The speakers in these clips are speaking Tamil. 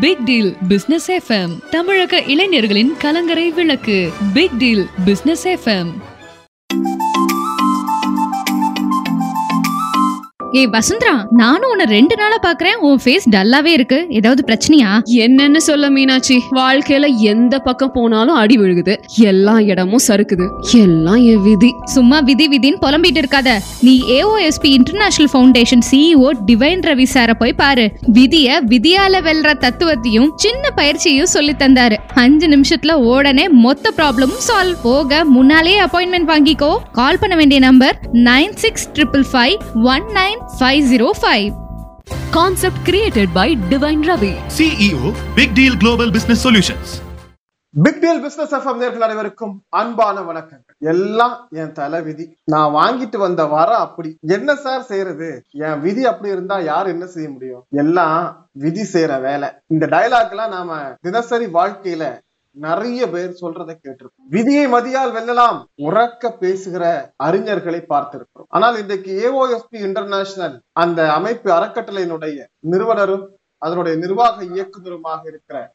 பிக் டீல் பிசினஸ் எஃப்எம் தமிழக இளைஞர்களின் கலங்கரை விளக்கு. பிக் டீல் பிசினஸ் எஃப்எம் ஏய் வசுந்தரா நானும் உன்னை ரெண்டு நாளா பாக்குறேன். உன் ஃபேஸ் டல்லாவே இருக்கு. ஏதாவது பிரச்சனையா? என்னன்னு சொல்ல மீனாட்சி வாழ்க்கையில எந்த பக்கம் போனாலும் அடி விழுகுது. எல்லா இடமும் சறுக்குது. எல்லாம் என் விதி. சும்மா விதி விதின்னு புலம்பிட்டு இருக்காத. நீ AOSP international foundation CEO Divine Ravi சார போய் பாரு. விதிய விதியால வெல்ற தத்துவத்தையும் சின்ன பயிற்சியும் சொல்லி தந்தாரு. அஞ்சு நிமிஷத்துல உடனே மொத்த ப்ராப்ளமும் சால்வ் போக முன்னாலே அப்பாயின்மெண்ட் வாங்கிக்கோ. கால் பண்ண வேண்டிய number nine six triple five one nine five zero five concept created by Divine Ravi CEO Big Deal Global Business Solutions. Big deal business FM நேர்கள் அனைவருக்கும் அன்பான வணக்கங்கள். எல்லாம் என் தலை விதி. நான் வாங்கிட்டு வந்த வர அப்படி. என்ன சார் செய்யறது என் விதி அப்படி இருந்தா யார் என்ன செய்ய முடியும்? எல்லாம் விதி செய்யற வேலை. இந்த டயலாக் எல்லாம் நாம தினசரி வாழ்க்கையில நிறைய பேர் சொல்றதை கேட்டிருக்கோம் விதியை மதியால் வெல்லலாம். உறக்க பேசுகிற அறிஞர்களை பார்த்திருக்கிறோம். ஆனால் இன்றைக்கு ஏஓஎஸ்பி இன்டர்நேஷனல் அந்த அமைப்பு அறக்கட்டளையினுடைய நிறுவனரும் அதனுடைய நிர்வாக இயக்குநருமாக இருக்கிற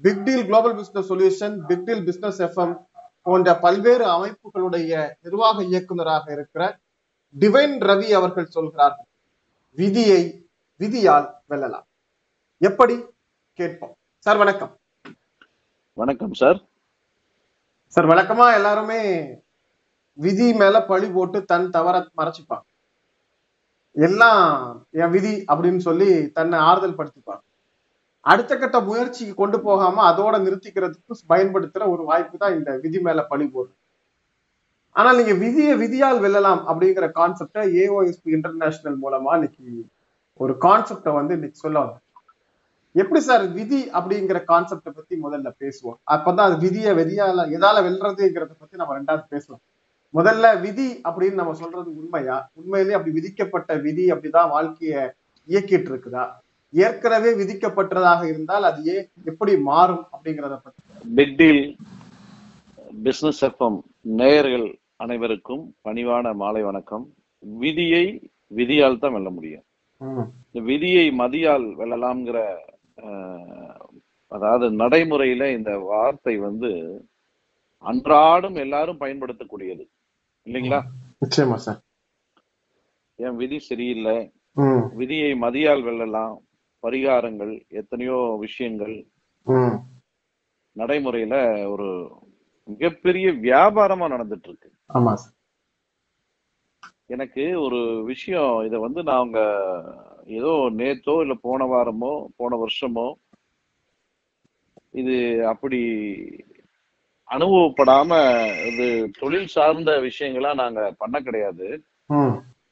big deal global business solution big deal business FM போன்ற பல்வேறு அமைப்புகளுடைய நிர்வாக இயக்குநராக இருக்கிற டிவைன் ரவி அவர்கள் சொல்கிறார்கள் விதியை விதியால் வெல்லலாம். எப்படி? கேட்போம். சார் வணக்கம். வணக்கம் சார். சார் வழக்கமா எல்லாருமே விதி மேல பழி போட்டு தன் தவற மறைச்சிப்பான் எல்லாம் என் விதி அப்படின்னு சொல்லி தன்னை ஆறுதல் படுத்திப்பான் அடுத்த கட்ட முயற்சிக்கு கொண்டு போகாம அதோட நிறுத்திக்கிறதுக்கு பயன்படுத்துற ஒரு வாய்ப்பு தான் இந்த விதி மேல பழி போடுறது. ஆனால் நீங்க விதியை விதியால் வெல்லலாம் அப்படிங்கிற கான்செப்டை ஏஓஎஸ்பி இன்டர்நேஷனல் மூலமா இன்னைக்கு ஒரு கான்செப்டை வந்து இன்னைக்கு சொல்ல வந்தேன் எப்படி சார் விதி அப்படிங்கிற கான்செப்டை பத்தி முதல்ல பேசுவோம்? அப்பதான் அது விதியை விதியால எதால வெல்றதுங்கிறத பத்தி நம்ம ரெண்டாவது பேசலாம். முதல்ல விதி அப்படின்னு நம்ம சொல்றது உண்மையா? உண்மையிலேயே அப்படி விதிக்கப்பட்ட விதி அப்படிதான் வாழ்க்கைய இயக்கிட்டு இருக்குதா ஏற்கனவே விதிக்கப்பட்டதாக இருந்தால் அது ஏன் எப்படி மாறும் அப்படிங்கிறத பத்தி. பிக் டீல் பிசினஸ் எஃப்எம் நேயர்கள் அனைவருக்கும் பணிவான மாலை வணக்கம். விதியை விதியால் தான் வெல்ல முடியும். விதியை மதியால் வெல்லலாம்ங்கிற அதாவது நடைமுறையில இந்த வார்த்தை வந்து அன்றாடம் எல்லாரும் பயன்படுத்தக்கூடியது. இல்லைங்களா? நிச்சயமா சார். என் விதி சரியில்லை? விதியை மதியால் வெல்லலாம். பரிகாரங்கள் எத்தனையோ விஷயங்கள். நடைமுறையில ஒரு மிகப்பெரிய வியாபாரமா நடந்துட்டு இருக்கு எனக்கு ஒரு விஷயம் இதை வந்து நாங்க ஏதோ நேத்தோ இல்ல போன வாரமோ போன வருஷமோ இது அப்படி அனுபவப்படாம இது தொழில் சார்ந்த விஷயங்களா நாங்க பண்ண கிடையாது.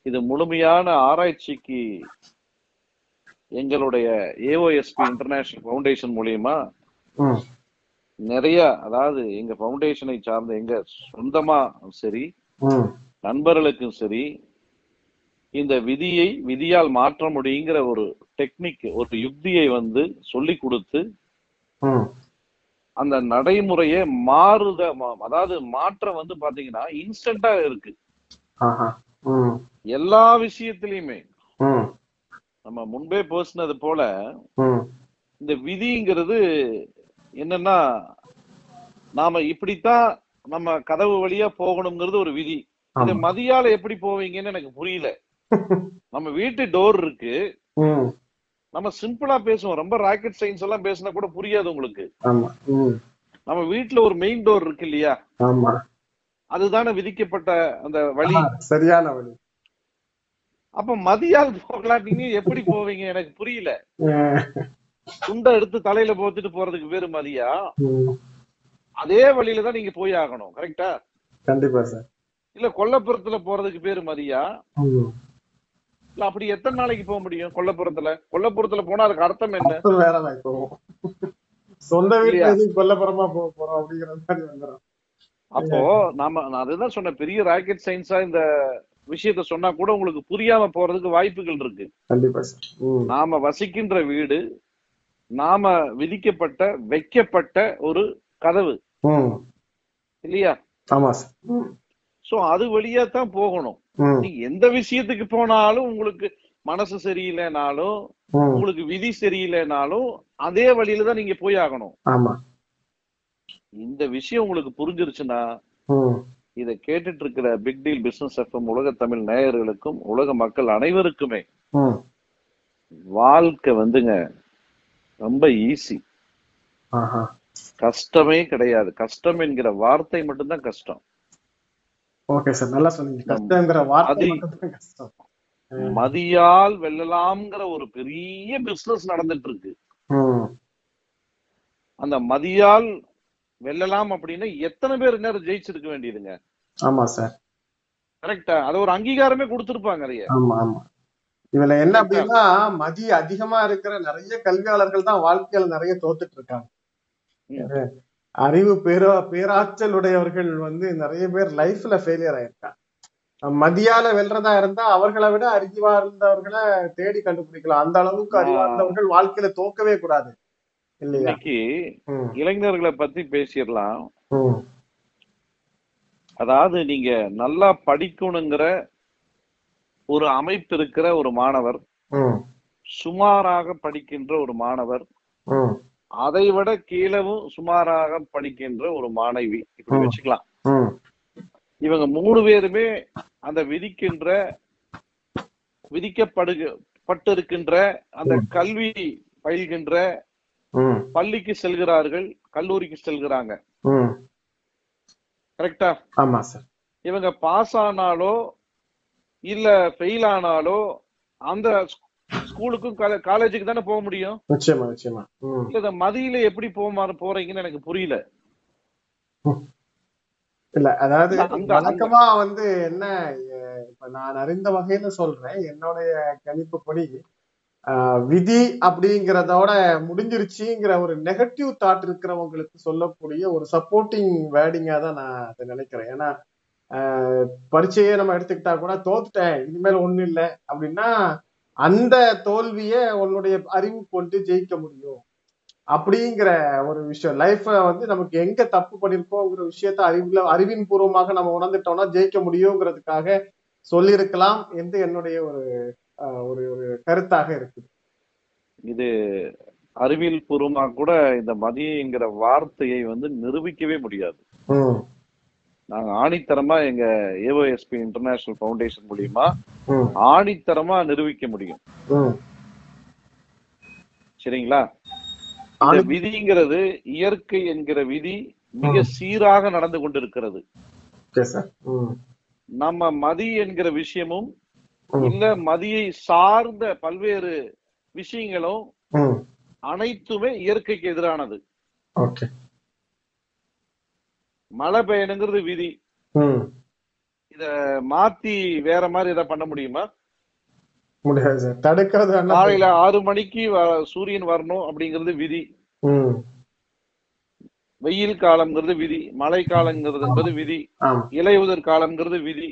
இது முழுமையான ஆராய்ச்சிக்கு எங்களுடைய ஏஓஎஸ்பி இன்டர்நேஷனல் ஃபவுண்டேஷன் மூலியமா நிறைய அதாவது எங்க ஃபவுண்டேஷனை சார்ந்த எங்க சொந்தமா சரி நண்பர்களுக்கும் சரி இந்த விதியை விதியால் மாற்ற முடியுங்கிற ஒரு டெக்னிக் ஒரு யுக்தியை வந்து சொல்லி கொடுத்து அந்த நடைமுறையை மாறுத அதாவது மாற்றம் வந்து பாத்தீங்கன்னா இன்ஸ்டன்டா இருக்கு. எல்லா விஷயத்திலயுமே. நம்ம முன்பே பேசினது போல இந்த விதிங்கிறது என்னன்னா நாம இப்படித்தான் நம்ம கதவு வழியா போகணுங்கிறது ஒரு விதி. ஆமா. மதியால எப்படி போவீங்கன்னு எனக்கு புரியல. நம்ம வீட்டு டோர் இருக்கு. நம்ம சிம்பிளா பேசுவோம். ரொம்ப ராக்கெட் சயின்ஸ் எல்லாம் பேசினா கூட புரியாது உங்களுக்கு. நம்ம வீட்ல ஒரு மெயின் டோர் இருக்கு இல்லையா. அதுதானே விதிக்கப்பட்ட அந்த வழி. சரியான வழி. அப்ப மதியால் போகலாம் நீங்க எப்படி போவீங்க? எனக்கு புரியல. துண்டை எடுத்து தலையில போத்துட்டு போறதுக்கு பேரு மதியா? அதே வழியில தான் நீங்க போய் ஆகணும். கரெக்டா கண்டிப்பா சார் இல்ல கொல்லப்புறத்துல போறதுக்கு பேரு மதியா. இல்ல அப்படி எத்தனை நாளைக்கு போக முடியும் கொல்லப்புறத்துல? கொல்லப்புறத்துல போனா அதுக்கு அர்த்தம் என்ன? வேற சொந்த வீட்டுல கொல்லப்புறமா போக போறோம் அப்படிங்கிற மாதிரி வந்துடும் அப்போ நாம நான் அதுதான் சொன்னேன் பெரிய ராக்கெட் சயின்ஸா இந்த விஷயத்த சொன்னா கூட உங்களுக்கு புரியாம போறதுக்கு வாய்ப்புகள் இருக்கு. நாம வசிக்கின்ற வீடு நாம விதிக்கப்பட்ட வைக்கப்பட்ட ஒரு கதவு. இல்லையா? ஆமா சார் சோ அது வழியா தான் போகணும். நீங்க எந்த விஷயத்துக்கு போனாலும் உங்களுக்கு மனசு சரியில்லைனாலும் உங்களுக்கு விதி சரியில்லைனாலும் அதே வழியில தான் நீங்க போய் ஆகணும். இந்த விஷயம் உங்களுக்கு புரிஞ்சிருச்சுன்னா இதை கேட்டுட்டு இருக்கிற பிக் டீல் பிசினஸ் எஃப்எம் உலக தமிழ் நேயர்களுக்கும் உலக மக்கள் அனைவருக்குமே வாழ்க்கை வந்துங்க ரொம்ப ஈஸி. கஷ்டமே கிடையாது. கஷ்டம் என்கிற வார்த்தை மட்டும்தான் கஷ்டம். ஓகே சார் நல்லா சொன்னீங்க. கஷ்டங்கிற வார்த்தை அது- மட்டும்தான் கஷ்டம். மதியால் வெல்லலாம்ங்கிற ஒரு பெரிய பிசினஸ் நடந்துட்டு இருக்கு ம், அந்த மதியால் வெல்லலாம் அப்படின்னா எத்தனை பேர் நேரம் ஜெயிச்சிருக்க வேண்டியதுங்க? ஆமா சார் கரெக்டா அது ஒரு அங்கீகாரமே கொடுத்திருப்பாங்க ஆமா ஆமா. இதுல என்ன அப்படின்னா மதி அதிகமா இருக்கிற நிறைய கல்வியாளர்கள் தான் வாழ்க்கையில நிறைய தோத்துட்டு இருக்காங்க. அறிவு பேரா பேராற்றல் உடையவர்கள் வந்து நிறைய பேர் லைஃப்ல ஃபெயிலியர் ஆயிருக்காங்க மதியால வெல்றதா இருந்தா அவர்களை விட அறிவார்ந்தவர்களை தேடி கண்டுபிடிக்கலாம். அந்த அளவுக்கு அறிவார்ந்தவர்கள் வாழ்க்கையில தோக்கவே கூடாது. இன்னைக்கு இளைஞர்களை பத்தி பேசிடலாம். அதாவது நீங்க நல்லா படிக்கணுங்கிற ஒரு அமைப்பு இருக்கிற ஒரு மாணவர் சுமாராக படிக்கின்ற ஒரு மாணவர் அதை விட கீழவும் சுமாராக படிக்கின்ற ஒரு மாணவி. இப்படி. வச்சுக்கலாம். இவங்க மூணு பேருமே அந்த விதிக்கின்ற விதிக்கப்படுக பட்டிருக்கின்ற அந்த கல்வி பயில்கின்ற பள்ளிக்கு செல்கிறார்கள் கல்லூரிக்கு செல்கிறாங்க. கரெக்டா? ஆமா சார். இவங்க பாஸ் ஆனாலோ இல்ல ஃபெயில் ஆனாலோ அந்த ஸ்கூலுக்கும் காலேஜுக்கு தானே போக முடியும்? நிச்சயமா நிச்சயமா. இல்ல மதியில எப்படி போக போறீங்கன்னு எனக்கு புரியல. இல்ல அதாவது வழக்கமா வந்து என்ன இப்ப நான் அறிந்த வகையில சொல்றேன். என்னுடைய கணிப்புப்படி விதி அப்படிங்கிறதோட முடிஞ்சிருச்சுங்கிற ஒரு நெகட்டிவ் தாட் இருக்கிறவங்களுக்கு சொல்லக்கூடிய ஒரு சப்போர்ட்டிங் வேர்டிங்கா தான் நான் அதை நினைக்கிறேன். ஏன்னா பரீட்சையே நம்ம எடுத்துக்கிட்டா கூட தோத்துட்டேன் இனிமேல் ஒண்ணும் இல்லை அப்படின்னா அந்த தோல்வியை உன்னுடைய அறிவு கொண்டு ஜெயிக்க முடியும். அப்படிங்கிற ஒரு விஷயம். லைஃப்ல வந்து நமக்கு எங்க தப்பு பண்ணிருக்கோங்கிற விஷயத்த அறிவுல அறிவின் பூர்வமாக நம்ம உணர்ந்துட்டோம்னா ஜெயிக்க முடியுங்கிறதுக்காக சொல்லியிருக்கலாம் என்று என்னுடைய ஒரு ஒரு ஒரு கருத்தாக இருக்குது. இது அறிவியல் பூர்வமா கூட இந்த மதியங்கிற வார்த்தையை வந்து நிரூபிக்கவே முடியாது. நாங்க ஆணித்தரமா எங்க ஏஓஎஸ்பி இன்டர்நேஷனல் ஃபவுண்டேஷன் மூலியமா ஆணித்தரமா நிரூபிக்க முடியும். சரிங்களா? இந்த விதிங்கிறது இயற்கை என்கிற விதி மிக சீராக நடந்து கொண்டிருக்கிறது. நம்ம மதி என்கிற விஷயமும். இல்ல மதியை சார்ந்த பல்வேறு விஷயங்களும். அனைத்துமே இயற்கைக்கு எதிரானது. மழை பெய்யணுங்கிறது விதி. இத மாத்தி வேற மாதிரி ஏதாவது பண்ண முடியுமா? முடியாது தடுக்கிறது காலையில ஆறு மணிக்கு சூரியன் வரணும் அப்படிங்கிறது விதி. வெயில் காலம்ங்கிறது விதி. மழை காலங்கிறது என்பது விதி. இலையுதிர் காலம்ங்கிறது விதி.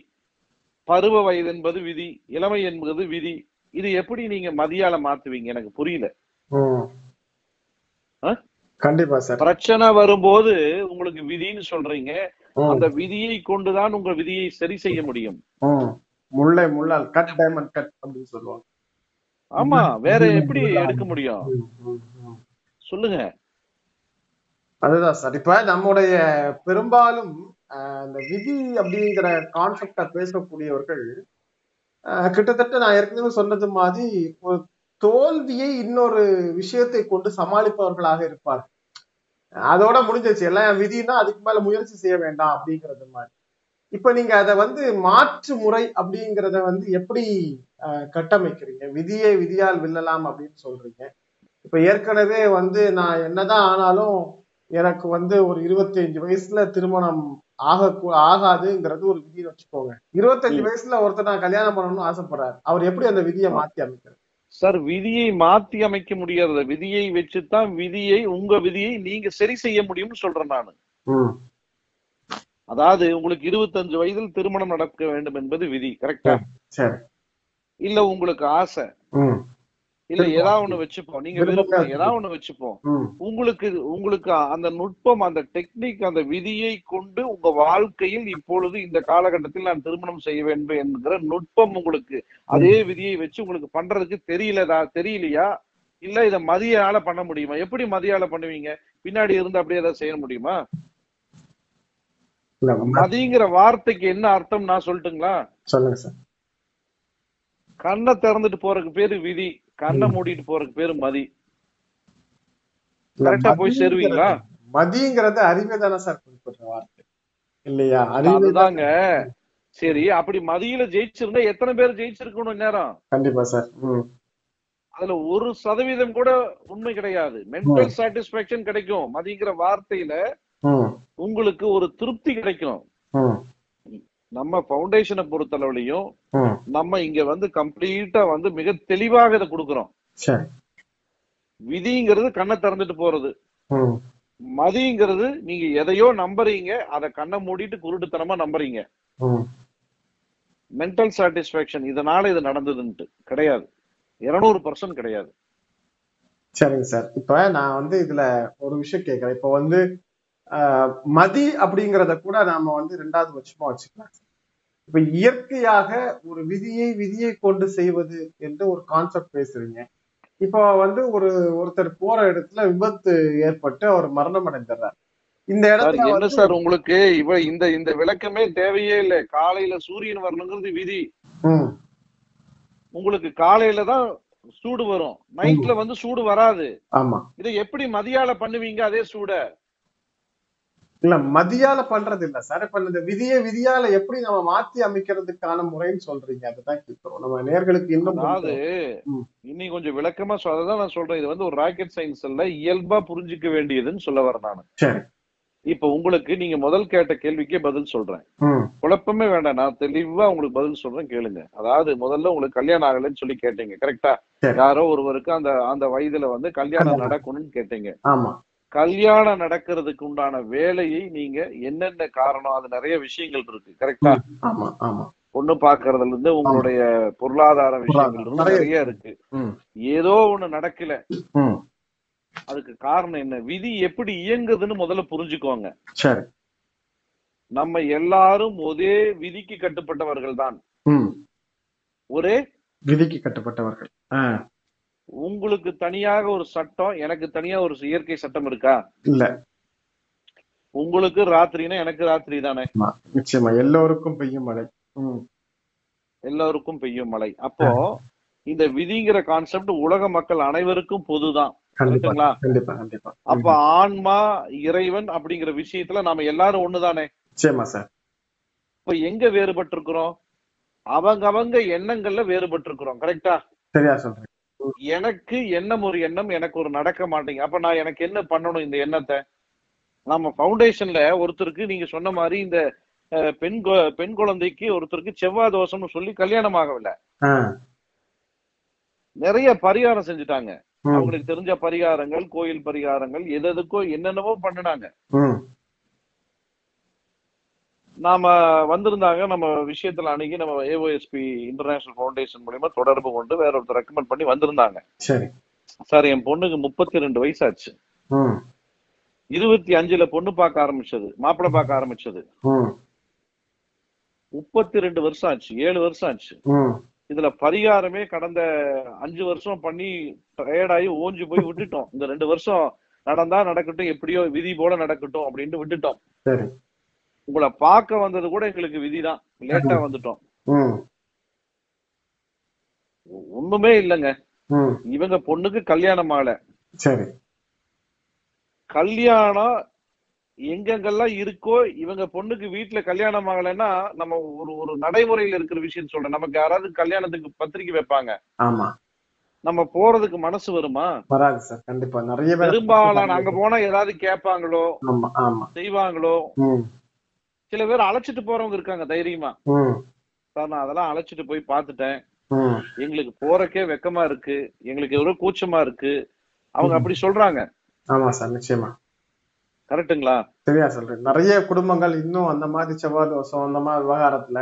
பருவ வயது என்பது விதி. இளமை என்பது விதி. இது எப்படி நீங்க மதியால மாத்துவீங்க? எனக்கு புரியல? கண்டிப்பா சார். பிரச்சனை வரும்போது உங்களுக்கு விதின்னு சொல்றீங்க. அந்த விதியை கொண்டுதான் உங்க விதியை சரி செய்ய முடியும். முல்லை முள்ளால் கட் டைமண்ட் கட் அப்படின்னு சொல்லுவாங்க. ஆமா வேற எப்படி எடுக்க முடியும். சொல்லுங்க. அதுதான் சார். இப்ப நம்முடைய பெரும்பாலும் இந்த விதி அப்படிங்கிற கான்செப்ட பேசக்கூடியவர்கள் கிட்டத்தட்ட நான் ஏற்கனவே சொன்னது மாதிரி தோல்வியை இன்னொரு விஷயத்தை கொண்டு சமாளிப்பவர்களாக இருப்பார் அதோட முடிஞ்சிச்சு எல்லாம் விதினா அதுக்கு மேல முயற்சி செய்ய வேண்டாம் அப்படிங்கிறது மாதிரி. இப்ப நீங்க அதை வந்து மாற்று முறை அப்படிங்கிறத வந்து எப்படி கட்டமைக்கிறீங்க? விதியை விதியால் வெல்லலாம் அப்படின்னு சொல்றீங்க. இப்ப ஏற்கனவே வந்து நான் என்னதான் ஆனாலும் எனக்கு வந்து ஒரு இருபத்தஞ்சு வயசுல திருமணம் ஆக ஆகாதுங்கிறது ஒரு விதின்னு வச்சுக்கோங்க. இருபத்தஞ்சு. வயசுல ஒருத்தர் நான் கல்யாணம் பண்ணணும்னு ஆசைப்படுறாரு. அவர் எப்படி அந்த விதியை மாத்தி அமைக்கிறார் சார் விதியை மாத்தி அமைக்க முடியாத விதியை வச்சுதான் விதியை உங்க விதியை நீங்க சரி செய்ய முடியும்னு சொல்றேன் நானு. அதாவது உங்களுக்கு இருபத்தஞ்சு வயதில் திருமணம் நடக்க வேண்டும் என்பது விதி கரெக்டா இல்ல உங்களுக்கு ஆசை. இல்ல. ஏதாவது ஒண்ணு வச்சுப்போம். நீங்க விருப்பம். ஏதாவது ஒண்ணு வச்சுப்போம். உங்களுக்கு உங்களுக்கு அந்த நுட்பம் அந்த டெக்னிக் அந்த விதியை கொண்டு உங்க வாழ்க்கையில் இப்பொழுது இந்த காலகட்டத்தில் நான் திருமணம் செய்ய வேண்டும் என்கிற நுட்பம் உங்களுக்கு அதே விதியை வச்சு உங்களுக்கு பண்றதுக்கு தெரியலதா தெரியலையா? இல்ல இத மதியால பண்ண முடியுமா? எப்படி மதியால பண்ணுவீங்க? பின்னாடி இருந்து அப்படியே ஏதாவது செய்ய முடியுமா? மதிங்கிற வார்த்தைக்கு என்ன அர்த்தம் நான் சொல்லட்டுங்களா? சொல்லுங்க சார். கண்ணை திறந்துட்டு போறதுக்கு பேரு விதி. கண்ணை மூடிட்டு போறதுக்கு பேரு மதி. கரெக்டா போய் சேருவீங்களா? மதிங்கிறது அறிவே தானே சார் குறிப்பிட்ட வார்த்தை. இல்லையா? அதுதாங்க சரி அப்படி மதியில ஜெயிச்சிருந்தா எத்தனை பேர் ஜெயிச்சிருக்கணும் நேரம் கண்டிப்பா சார். அதுல ஒரு சதவீதம் கூட உண்மை கிடையாது. மென்டல் சாட்டிஸ்பாக்சன் கிடைக்கும். மதிங்கிற வார்த்தையில உங்களுக்கு ஒரு திருப்தி கிடைக்கும். நம்ம பவுண்டேஷனை பொறுத்தளவுலையும் நம்ம இங்க வந்து கம்ப்ளீட்டா வந்து மிக தெளிவாக இதை கொடுக்குறோம். சரி. விதிங்கிறது கண்ணை திறந்துட்டு போறது. மதிங்கிறது நீங்க எதையோ நம்புறீங்க அதை கண்ணை மூடிட்டு குருட்டுத்தனமா நம்புறீங்க. மென்டல் சாட்டிஸ்பாக்சன் இதனால இது நடந்ததுன்ட்டு கிடையாது. இருநூறு பர்சன்ட் கிடையாது. சரிங்க சார். இப்ப நான் வந்து இதுல ஒரு விஷயம் கேட்கிறேன். இப்ப வந்து மதி அப்படிங்கிறத கூட நாம வந்து ரெண்டாவது பட்சமா வச்சுக்கலாம். இப்ப இயற்கையாக ஒரு விதியை விதியை கொண்டு செய்வது என்று ஒரு கான்செப்ட் பேசுறீங்க. இப்போ வந்து ஒரு ஒருத்தர் போற இடத்துல விபத்து ஏற்பட்டு அவர் மரணம் அடைந்துடுறார் இந்த இடத்துல என்ன சார் உங்களுக்கு? இவ இந்த இந்த விளக்கமே தேவையே இல்லை. காலையில சூரியன் வரணுங்கிறது விதி. உங்களுக்கு காலையில தான் சூடு வரும். நைட்ல வந்து சூடு வராது. ஆமா. இதை எப்படி மதியால பண்ணுவீங்க அதே சூட? இல்ல மதியால பண்றது இல்ல சார் இப்ப இந்த விதியை விதியால எப்படி நம்ம மாத்தி அமைக்கிறதுக்கான முறைன்னு சொல்றீங்க. அதுதான் கேட்கிறோம் நம்ம நேர்களுக்கு இன்னும் அதாவது. இன்னும் கொஞ்சம் விளக்கமா சொ- அதான் நான் சொல்றேன். இது வந்து ஒரு ராக்கெட் சயின்ஸ் இல்ல இயல்பா புரிஞ்சுக்க வேண்டியதுன்னு சொல்ல வரேன் நான். இப்ப உங்களுக்கு நீங்க முதல் கேட்ட கேள்விக்கே பதில் சொல்றேன். குழப்பமே வேண்டாம். நான் தெளிவா உங்களுக்கு பதில் சொல்றேன் கேளுங்க. அதாவது முதல்ல உங்களுக்கு கல்யாணம் ஆகலைன்னு சொல்லி கேட்டீங்க கரெக்டா. யாரோ ஒருவருக்கு அந்த அந்த வயதுல வந்து கல்யாணம் கல்யாணம். நடக்கணும்னு கேட்டீங்க. ஆமா. கல்யாணம் நடக்கிறதுக்கு உண்டான வேலையை நீங்க என்னென்ன காரணம்? அது நிறைய விஷயங்கள் இருக்கு. கரெக்டா பொண்ணு பாக்குறதுல இருந்து உங்களுடைய பொருளாதார விஷயங்கள் நிறைய இருக்கு. ஏதோ ஒண்ணு நடக்கல. அதுக்கு காரணம் என்ன? விதி எப்படி இயங்குதுன்னு முதல்ல புரிஞ்சுக்கோங்க. நம்ம எல்லாரும் ஒரே விதிக்கு கட்டுப்பட்டவர்கள் தான். ஒரே விதிக்கு கட்டுப்பட்டவர்கள். உங்களுக்கு தனியாக ஒரு சட்டம் எனக்கு தனியா ஒரு இயற்கை சட்டம் இருக்கா? இல்ல. உங்களுக்கு ராத்திரினா எனக்கு ராத்திரி தானே? நிச்சயமா. எல்லோருக்கும் பெய்யும் மழை. எல்லாருக்கும் பெய்யும் மழை. அப்போ இந்த விதிங்கிற கான்செப்ட் உலக மக்கள் அனைவருக்கும் பொதுதான். அப்ப ஆன்மா இறைவன் அப்படிங்கிற விஷயத்துல நாம எல்லாரும் ஒண்ணுதானே? இப்ப எங்க வேறுபட்டு இருக்கிறோம் அவங்க அவங்க எண்ணங்கள்ல வேறுபட்டு இருக்கிறோம் கரெக்டா சரியா சொல்றேன் எனக்கு எண்ணம் ஒரு எண்ணம் எனக்கு ஒரு நடக்க மாட்டேங்க அப்ப நான் எனக்கு என்ன பண்ணணும் இந்த எண்ணத்தை? நம்ம ஃபவுண்டேஷன்ல ஒருத்தருக்கு நீங்க சொன்ன மாதிரி இந்த பெண் பெண் குழந்தைக்கு ஒருத்தருக்கு செவ்வாய் தோஷம்னு சொல்லி கல்யாணம் ஆகவில்லை. நிறைய பரிகாரம் செஞ்சுட்டாங்க. அவங்களுக்கு தெரிஞ்ச பரிகாரங்கள் கோயில் பரிகாரங்கள் எது எதுக்கோ என்னென்னவோ பண்ணினாங்க. நாம வந்திருந்தாங்க நம்ம விஷயத்துல அணுகி நம்ம ஏஓஎஸ்பி இன்டர்நேஷனல் ஃபவுண்டேஷன் மூலியமா தொடர்பு கொண்டு வேற ஒருத்தர் ரெக்கமெண்ட் பண்ணி வந்திருந்தாங்க. சரி. சார் என் பொண்ணுக்கு முப்பத்தி ரெண்டு வயசாச்சு. ம். இருபத்தி அஞ்சுல பொண்ணு பார்க்க ஆரம்பிச்சது மாப்பிள்ளை பார்க்க ஆரம்பிச்சது. முப்பத்தி ரெண்டு வருஷம் ஆச்சு ஏழு வருஷம் ஆச்சு இதுல பரிகாரமே கடந்த அஞ்சு வருஷம் பண்ணி டயர்டாகி ஓஞ்சு போய் விட்டுட்டோம். இந்த ரெண்டு வருஷம் நடந்தா நடக்கட்டும் எப்படியோ விதி போல நடக்கட்டும் அப்படின்ட்டு விட்டுட்டோம். உங்களை பார்க்க வந்தது கூட எங்களுக்கு விதிதான். லேட்டா வந்துட்டோம். ஒண்ணுமே இல்லைங்க. இவங்க பொண்ணுக்கு கல்யாணம் ஆகல. சரி. கல்யாணம் எங்கெங்கெல்லாம் இருக்கோ இவங்க பொண்ணுக்கு வீட்டுல கல்யாணம் ஆகலைன்னா நம்ம ஒரு ஒரு நடைமுறையில இருக்கிற விஷயம் சொல்றேன். நமக்கு யாராவது கல்யாணத்துக்கு பத்திரிக்கை வைப்பாங்க. ஆமா. நம்ம போறதுக்கு மனசு வருமா? வராது சார். கண்டிப்பா. நிறைய பேர் பெரும்பாலான அங்க போனா ஏதாவது கேட்பாங்களோ? செய்வாங்களோ? சில பேர் அழைச்சிட்டு போறவங்க இருக்காங்க தைரியமா. சார் நான் அதெல்லாம் அழைச்சிட்டு போய் பார்த்துட்டேன். எங்களுக்கு போறக்கே வெக்கமா இருக்கு. எங்களுக்கு எவ்வளவு கூச்சமா இருக்கு. அவங்க அப்படி சொல்றாங்க. ஆமா சார் நிச்சயமா. கரெக்ட்டுங்களா? சரியா சொல்றேன் நிறைய குடும்பங்கள் இன்னும் அந்த மாதிரி செவ்வாய் தோஷம் அந்த மாதிரி விவகாரத்துல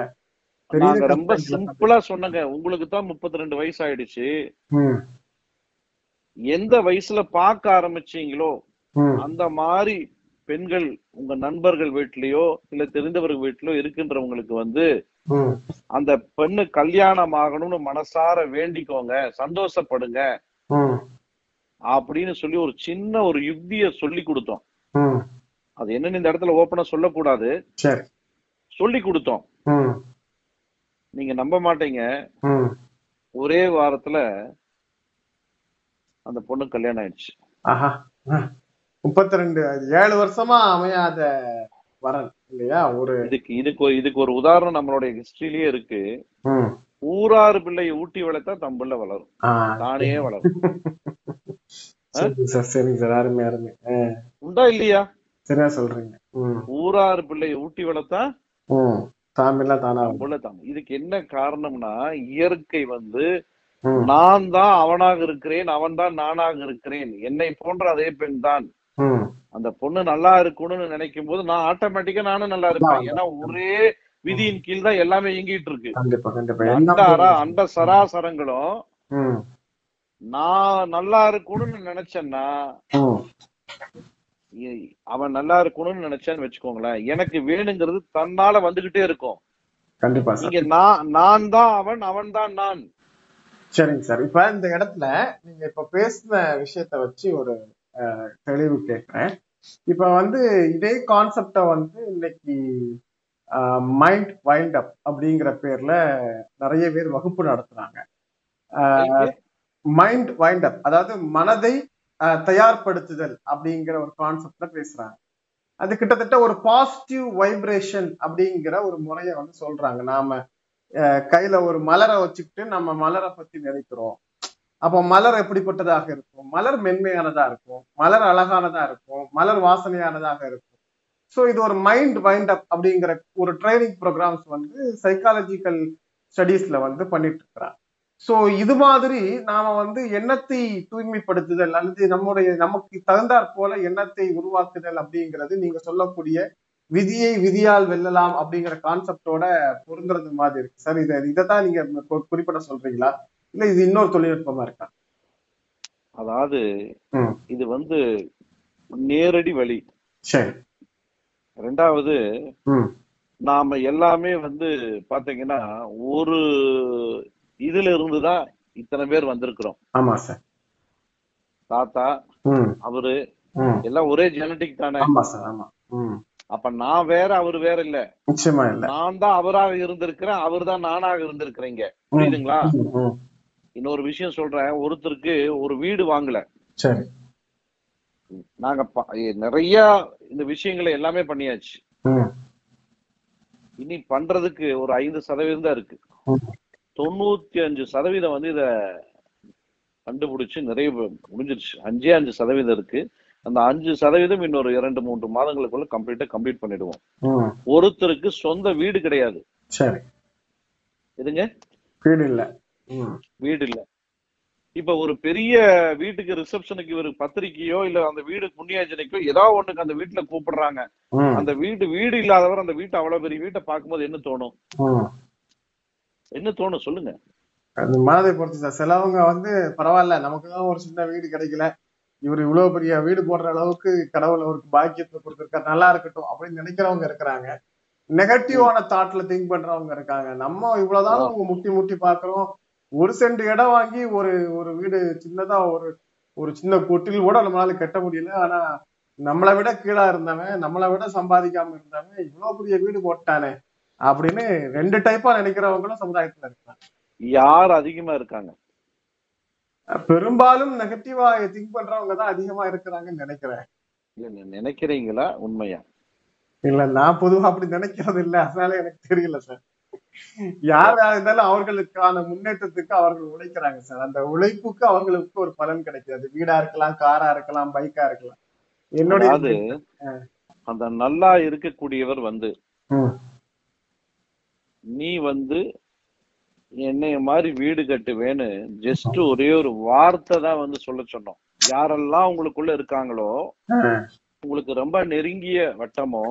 ரொம்ப சிம்பிளா சொன்னங்க. உங்களுக்கு தான் முப்பத்தி ரெண்டு வயசு ஆயிடுச்சு எந்த வயசுல பார்க்க ஆரம்பிச்சீங்களோ அந்த மாதிரி பெண்கள் உங்க நண்பர்கள் வீட்லயோ இல்ல தெரிந்தவர்கள் வீட்லயோ இருக்கின்றவங்களுக்கு வந்து அந்த பெண்ணு கல்யாணம் ஆகணும்னு மனசார வேண்டிக்கோங்க சந்தோஷப்படுங்க அப்படின்னு சொல்லி ஒரு சின்ன ஒரு யுக்திய சொல்லி கொடுத்தோம். அது என்னன்னு இந்த இடத்துல ஓப்பனா சொல்லக்கூடாது. சொல்லி கொடுத்தோம். நீங்க நம்ப மாட்டீங்க. ஒரே வாரத்துல அந்த பொண்ணு கல்யாணம் ஆயிடுச்சு. முப்பத்தி ரெண்டு ஏழு வருஷமா அமையாத வரன் இல்லையா? ஒரு இதுக்கு இதுக்கு இதுக்கு ஒரு உதாரணம் நம்மளுடைய ஹிஸ்டரியிலேயே இருக்கு. ஊராறு பிள்ளையை ஊட்டி வளர்த்தா தம் பிள்ளை வளரும். தானே வளரும். உண்டா இல்லையா? சரியா சொல்றீங்க. ஊராறு பிள்ளையை ஊட்டி வளர்த்தா இதுக்கு என்ன காரணம்னா இயற்கை வந்து நான் தான் அவனாக இருக்கிறேன் அவன் தான் நானாக இருக்கிறேன். என்னை போன்ற அதே பெண் தான். அந்த பொண்ணு நல்லா இருக்கணும்னு நினைக்கும் போது நான் ஆட்டோமேட்டிக்கா நானும் நல்லா இருப்பேன். ஏன்னா ஒரே விதியின் கீழ் தான் எல்லாமே இயங்கிட்டு இருக்கு. அண்ட சராசரங்களும் நான் நல்லா இருக்கணும்னு நினைச்சேன்னா அவன் நல்லா இருக்கணும்னு நினைச்சேன்னு வச்சுக்கோங்களேன். எனக்கு வேணுங்கிறது தன்னால வந்துகிட்டே இருக்கும். கண்டிப்பா இங்க நான் நான் தான் அவன் அவன் தான் நான். சரிங்க சார். இப்ப இந்த இடத்துல நீங்க இப்ப பேசின விஷயத்த வச்சு ஒரு தெளிவு கேட்கிறேன். இப்ப வந்து இதே கான்செப்ட வந்து இன்னைக்கு மைண்ட் வைல்ட் அப் அப்படிங்கிற பேர்ல நிறைய பேர் வகுப்பு நடத்துறாங்க. மைண்ட் வைண்ட் அப் அதாவது மனதை தயார்படுத்துதல் அப்படிங்கிற ஒரு கான்செப்ட்ல பேசுறாங்க. அது கிட்டத்தட்ட ஒரு பாசிட்டிவ் வைப்ரேஷன் அப்படிங்கிற ஒரு முறையை வந்து சொல்றாங்க. நாம கையில ஒரு மலரை வச்சுக்கிட்டு நம்ம மலரை பத்தி நினைக்கிறோம். அப்போ மலர் எப்படிப்பட்டதாக இருக்கும்? மலர் மென்மையானதா இருக்கும். மலர் அழகானதா இருக்கும். மலர் வாசனையானதாக இருக்கும். ஸோ இது ஒரு மைண்ட் வைண்ட் அப் அப்படிங்கிற ஒரு ட்ரைனிங் ப்ரோக்ராம்ஸ் வந்து சைக்காலஜிக்கல் ஸ்டடீஸ்ல வந்து பண்ணிட்டு இருக்கிறாங்க ஸோ இது மாதிரி நாம வந்து எண்ணத்தை தூய்மைப்படுத்துதல் அல்லது நம்முடைய நமக்கு தகுந்தாற் போல எண்ணத்தை உருவாக்குதல் அப்படிங்கிறது நீங்க சொல்லக்கூடிய விதியை விதியால் வெல்லலாம் அப்படிங்கிற கான்செப்டோட பொருந்துறது மாதிரி இருக்கு. சார் இதை இதைத்தான் நீங்க குறிப்பிட சொல்றீங்களா? இல்ல இது இன்னொரு தொழில்நுட்பமா இருக்கா? அதாவது. இது வந்து நேரடி வழி. சரி. ரெண்டாவது நாம எல்லாமே வந்து பாத்தீங்கன்னா ஒரு இதுல இருந்துதான் இத்தனை பேர் வந்திருக்கிறோம். ஆமா சார். தாத்தா அவரு எல்லாம் ஒரே ஜெனடிக் தானே. ஆமா சார் ஆமா. ம். அப்ப நான் வேற அவர் வேற இல்ல. நிச்சயமா இல்ல. நான் தான் அவராக இருந்திருக்கிறேன் அவர் தான் நானாக இருந்திருக்கிறீங்க புரியுதுங்களா. இன்னொரு விஷயம் சொல்றேன். ஒருத்தருக்கு ஒரு வீடு வாங்கல. நாங்க நிறைய இந்த விஷயங்களை எல்லாமே பண்ணியாச்சு. இனி பண்றதுக்கு ஒரு ஐந்து சதவீதம் தான் இருக்கு. தொண்ணூத்தி அஞ்சு சதவீதம் வந்து இத கண்டுபிடிச்சு நிறைய முடிஞ்சிருச்சு. அஞ்சே அஞ்சு சதவீதம் இருக்கு. அந்த அஞ்சு சதவீதம் இன்னொரு இரண்டு மூன்று மாதங்களுக்குள்ள கம்ப்ளீட்டா கம்ப்ளீட் பண்ணிடுவோம். ஒருத்தருக்கு சொந்த வீடு கிடையாது. சரி. எதுங்க? வீடு இல்ல. வீடு இல்ல. இப்ப ஒரு பெரிய வீட்டுக்கு ரிசப்ஷனுக்கு இவரு பத்திரிக்கையோ இல்ல அந்த வீடு புண்ணியாஞ்சனைக்கோ ஏதாவது ஒண்ணுக்கு அந்த வீட்டுல கூப்பிடுறாங்க. அந்த வீடு வீடு இல்லாதவர் அந்த வீட்டை அவ்வளவு பெரிய வீட்டை பார்க்கும்போது என்ன தோணும்? என்ன தோணும் சொல்லுங்க. அது மனதை பொறுத்து சார் சிலவங்க வந்து பரவாயில்ல நமக்கு தான் ஒரு சின்ன வீடு கிடைக்கல. இவர் இவ்வளவு பெரிய வீடு போடுற அளவுக்கு கடவுள் அவருக்கு பாக்கியத்தை கொடுத்துருக்காரு. நல்லா இருக்கட்டும் அப்படின்னு நினைக்கிறவங்க இருக்கிறாங்க. நெகட்டிவான தாட்ல திங்க் பண்றவங்க இருக்காங்க. நம்ம இவ்வளவுதான் அவங்க முட்டி முட்டி பாக்குறோம் ஒரு சென்ட் இடம் வாங்கி ஒரு ஒரு வீடு சின்னதா ஒரு ஒரு சின்ன கொட்டில் கூட நம்மளால கட்ட முடியல. ஆனா நம்மளை விட கீழா இருந்தவன் நம்மளை விட சம்பாதிக்காம இருந்தவன் இவ்வளவு பெரிய வீடு போட்டானே அப்படின்னு ரெண்டு டைப்பா நினைக்கிறவங்களும் சமுதாயத்துல இருக்காங்க. யார் அதிகமா இருக்காங்க? பெரும்பாலும் நெகட்டிவா திங்க் பண்றவங்க தான் அதிகமா இருக்கிறாங்கன்னு நினைக்கிறேன். இல்ல நினைக்கிறீங்களா? உண்மையா? இல்ல நான் பொதுவா அப்படி நினைக்கிறது இல்ல அதனால எனக்கு தெரியல சார் யாரா இருந்தாலும் அவர்களுக்கான முன்னேற்றத்துக்கு அவர்கள் உழைக்கிறாங்க சார். அந்த உழைப்புக்கு அவர்களுக்கு ஒரு பலன் கிடைக்காது. வீடா இருக்கலாம் காரா இருக்கலாம் பைக்கா இருக்கலாம். என்னுடைய அந்த நல்லா இருக்கக்கூடியவர் வந்து நீ வந்து என்னைய மாதிரி வீடு கட்டுவேன்னு ஜஸ்ட் ஒரே ஒரு வார்த்தை தான் வந்து சொல்ல சொன்னோம். யாரெல்லாம் உங்களுக்குள்ள இருக்காங்களோ உங்களுக்கு ரொம்ப நெருங்கிய வட்டமோ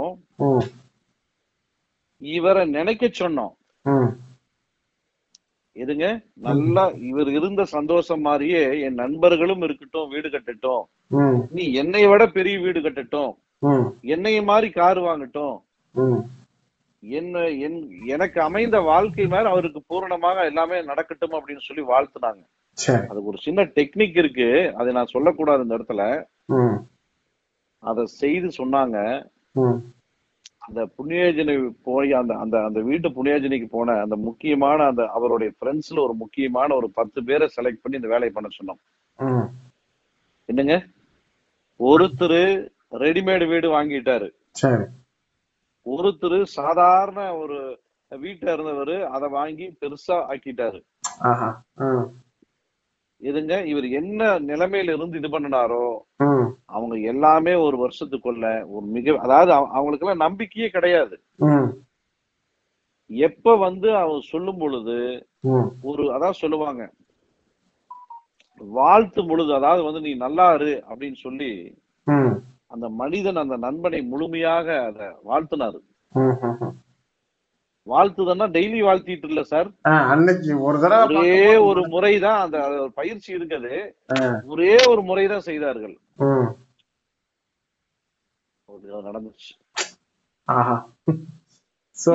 இவரை நினைக்க சொன்னோம். எதுங்க நல்லா இவர் இருந்த சந்தோஷம் மாதிரியே என் நண்பர்களும் இருக்கட்டும் வீடு கட்டட்டும். நீ என்னை விட பெரிய வீடு கட்டட்டும். என்னைய மாதிரி கார் வாங்கட்டும். என்ன என் எனக்கு அமைந்த வாழ்க்கை மாதிரி அவருக்கு பூரணமாக எல்லாமே நடக்கட்டும் அப்படின்னு சொல்லி வாழ்த்துனாங்க. அதுக்கு ஒரு சின்ன டெக்னிக் இருக்கு. அதை நான் சொல்லக்கூடாது இந்த இடத்துல. அதை செய்து சொன்னாங்க. அந்த புண்ணியோஜனை போய் அந்த அந்த அந்த வீட்டு புண்ணியோஜனைக்கு போன அந்த முக்கியமான அந்த அவருடைய ஃப்ரெண்ட்ஸ்ல ஒரு முக்கியமான ஒரு பத்து பேரை செலக்ட் பண்ணி இந்த வேலையை பண்ண சொன்னோம். என்னங்க? ஒருத்தர் ரெடிமேடு வீடு வாங்கிட்டாரு. ஒருத்தர் சாதாரண ஒரு வீட்டுல இருந்தவர் அதை வாங்கி பெருசா ஆக்கிட்டாரு. இதுங்க இவர் என்ன நிலைமையில இருந்து இது பண்ணினாரோ அவங்க எல்லாமே ஒரு வருஷத்துக்குள்ள ஒரு மிக அதாவது அவ- அவங்களுக்கெல்லாம் நம்பிக்கையே கிடையாது. எப்ப வந்து அவர் சொல்லும் பொழுது ஒரு அதான் சொல்லுவாங்க வாழ்த்து பொழுது அதாவது வந்து நீ நல்லா இரு அப்படின்னு சொல்லி அந்த மனிதன் அந்த நண்பனை முழுமையாக அதை வாழ்த்தினாரு. வாழ்த்துதன்னா டெய்லி வாழ்த்திட்டு இல்ல சார் அன்னைக்கு ஒரு தடவை ஒரே ஒரு முறைதான் அந்த பயிற்சி இருக்குது. ஒரே ஒரு முறைதான் செய்தார்கள். நடந்துச்சு.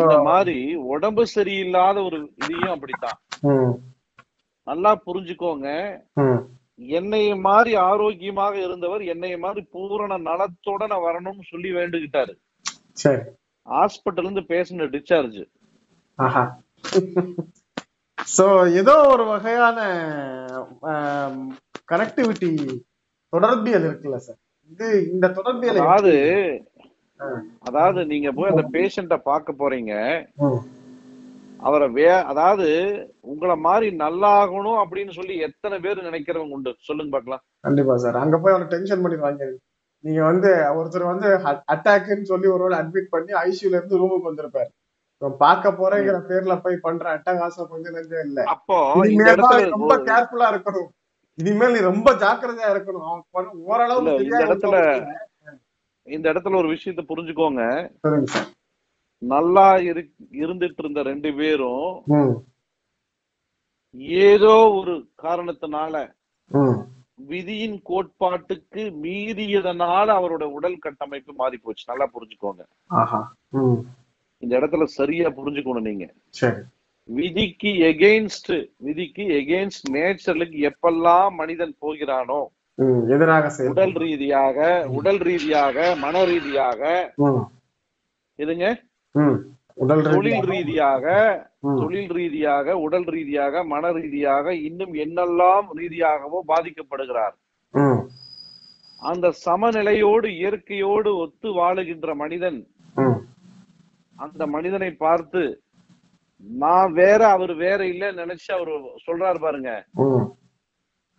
இந்த மாதிரி உடம்பு சரியில்லாத ஒரு இதையும் அப்படித்தான். நல்லா புரிஞ்சுக்கோங்க. என்னைய மாதிரி ஆரோக்கியமாக இருந்தவர் என்னைய மாதிரி பூரண நலத்தோட நான் வரணும்னு சொல்லி வேண்டுகிட்டாரு ஹாஸ்பிட்டல் இருந்து பேசின டிஸ்சார்ஜ் சோ ஏதோ ஒரு வகையான கனெக்டிவிட்டி தொடர்பியல் இருக்குல்ல சார் இது இந்த தொடர்பியல் அதாவது. அதாவது நீங்க போய் அந்த பேஷண்ட பார்க்க போறீங்க. அவரை வே அதாவது உங்களை மாதிரி நல்லாகணும் அப்படின்னு சொல்லி எத்தனை பேர் நினைக்கிறவங்க உண்டு? சொல்லுங்க பார்க்கலாம். கண்டிப்பா சார் அங்க போய் அவனை டென்ஷன் பண்ணிடுவாங்க நீங்க வந்து ஒருத்தர் வந்து அட்டாக்னு சொல்லி ஒருவேளை அட்மிட் பண்ணி ஐசியூல இருந்து ரூமுக்கு வந்திருப்பாரு. பார்க்க போறேங்கிற பேர்ல போய் பண்ற அட்டகாசம் கொஞ்சம் நெஞ்சம் இல்ல. அப்போ ரொம்ப கேர்ஃபுல்லா இருக்கணும். இனிமேல் நீ ரொம்ப ஜாக்கிரதையா இருக்கணும். அவன் ஓரளவுக்கு இந்த இடத்துல இந்த இடத்துல ஒரு விஷயத்த புரிஞ்சுக்கோங்க. நல்லா இரு இருந்துட்டு இருந்த ரெண்டு பேரும் ஏதோ ஒரு காரணத்தினால விதியின் கோட்பாட்டுக்கு மீறியதனால அவரோட உடல் கட்டமைப்பு மாறி போச்சு நல்லா புரிஞ்சுக்கோங்க. இந்த இடத்துல சரியா புரிஞ்சுக்கணும் நீங்க. விதிக்கு எகெயின்ஸ்ட் விதிக்கு எகெயின்ஸ்ட் நேச்சருக்கு எப்பெல்லாம் மனிதன் போகிறானோ உடல் ரீதியாக உடல் ரீதியாக மன ரீதியாக உடல் தொழில் ரீதியாக தொழில் ரீதியாக உடல் ரீதியாக மன ரீதியாக இன்னும் என்னெல்லாம் ரீதியாகவோ பாதிக்கப்படுகிறார். அந்த சமநிலையோடு இயற்கையோடு ஒத்து வாழுகின்ற மனிதன் அந்த மனிதனை பார்த்து நான் வேற அவர் வேற இல்லைன்னு நினைச்சு அவர் சொல்றாரு பாருங்க.